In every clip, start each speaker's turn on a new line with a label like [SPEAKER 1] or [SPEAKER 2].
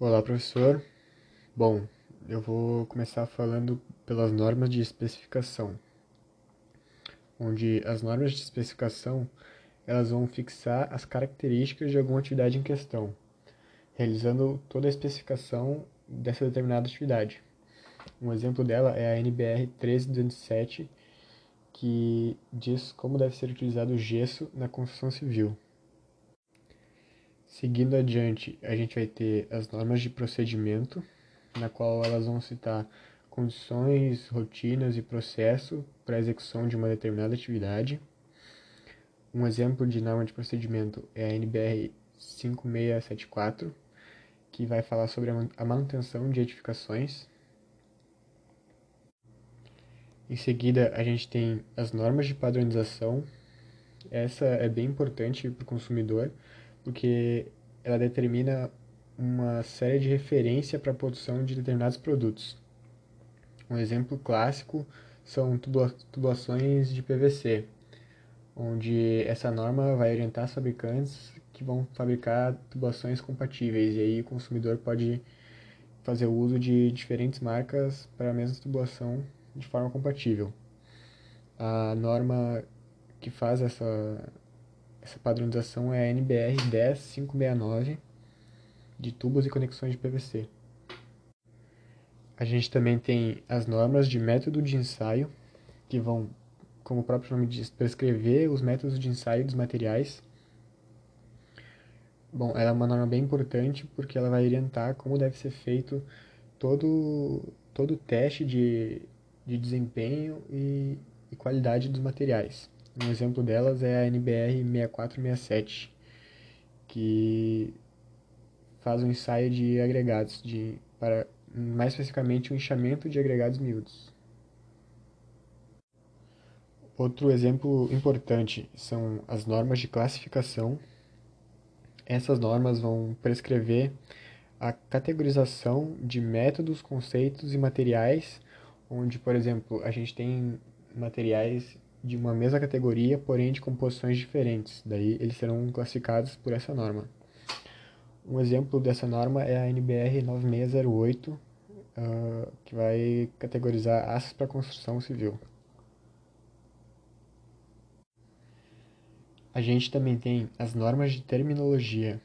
[SPEAKER 1] Olá, professor. Bom, eu vou começar falando pelas normas de especificação, onde as normas de especificação elas vão fixar as características de alguma atividade em questão, realizando toda a especificação dessa determinada atividade. Um exemplo dela é a NBR 13207, que diz como deve ser utilizado o gesso na construção civil. Seguindo adiante, a gente vai ter as normas de procedimento, na qual elas vão citar condições, rotinas e processo para a execução de uma determinada atividade. Um exemplo de norma de procedimento é a NBR 5674, que vai falar sobre a manutenção de edificações. Em seguida, a gente tem as normas de padronização. Essa é bem importante para o consumidor, porque ela determina uma série de referência para a produção de determinados produtos. Um exemplo clássico são tubulações de PVC, onde essa norma vai orientar os fabricantes que vão fabricar tubulações compatíveis, e aí o consumidor pode fazer o uso de diferentes marcas para a mesma tubulação de forma compatível. A norma que faz essa essa padronização é a NBR 10569 de tubos e conexões de PVC. A gente também tem as normas de método de ensaio, que vão, como o próprio nome diz, prescrever os métodos de ensaio dos materiais. Bom, ela é uma norma bem importante porque ela vai orientar como deve ser feito todo todo o teste de, de desempenho e, e qualidade dos materiais. Um exemplo delas é a NBR 6467, que faz um ensaio de agregados, de, para mais especificamente o um enxamento de agregados miúdos. Outro exemplo importante são as normas de classificação. Essas normas vão prescrever a categorização de métodos, conceitos e materiais, onde, por exemplo, a gente tem materiais de uma mesma categoria, porém de composições diferentes. Daí eles serão classificados por essa norma. Um exemplo dessa norma é a NBR 9608, uh, que vai categorizar aços para construção civil. A gente também tem as normas de terminologia.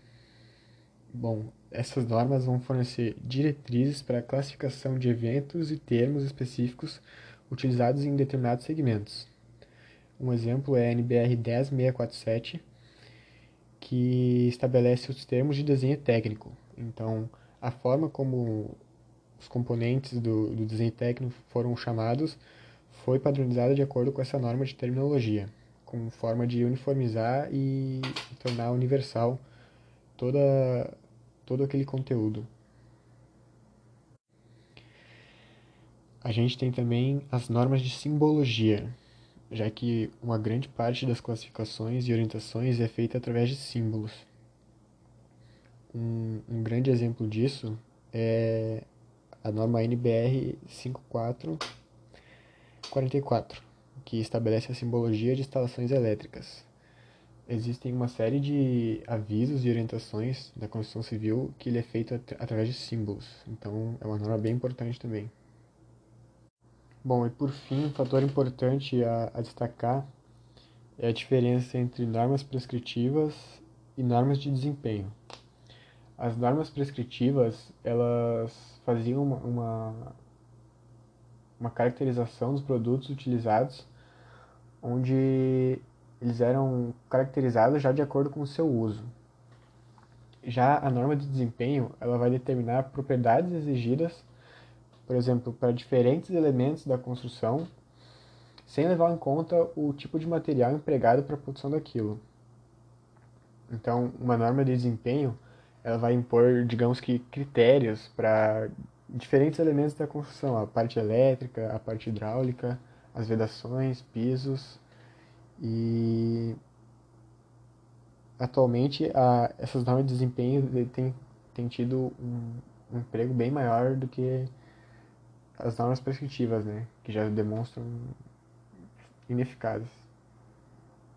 [SPEAKER 1] Bom, essas normas vão fornecer diretrizes para a classificação de eventos e termos específicos utilizados em determinados segmentos. Um exemplo é a NBR 10647, que estabelece os termos de desenho técnico. Então, a forma como os componentes do, do desenho técnico foram chamados foi padronizada de acordo com essa norma de terminologia, com forma de uniformizar e tornar universal toda, todo aquele conteúdo. A gente tem também as normas de simbologia, já que uma grande parte das classificações e orientações é feita através de símbolos. Um, um grande exemplo disso é a norma NBR 5444, que estabelece a simbologia de instalações elétricas. Existem uma série de avisos e orientações da construção civil que ele é feito at através de símbolos, então é uma norma bem importante também. Bom, e por fim, um fator importante a, a destacar é a diferença entre normas prescritivas e normas de desempenho. As normas prescritivas, elas faziam uma, uma, uma caracterização dos produtos utilizados, onde eles eram caracterizados já de acordo com o seu uso. Já a norma de desempenho, ela vai determinar propriedades exigidas por exemplo, para diferentes elementos da construção, sem levar em conta o tipo de material empregado para a produção daquilo. Então, uma norma de desempenho, ela vai impor, digamos que, critérios para diferentes elementos da construção, a parte elétrica, a parte hidráulica, as vedações, pisos e atualmente a, essas normas de desempenho têm, têm tido um, um emprego bem maior do que as normas prescritivas, né, que já demonstram ineficazes.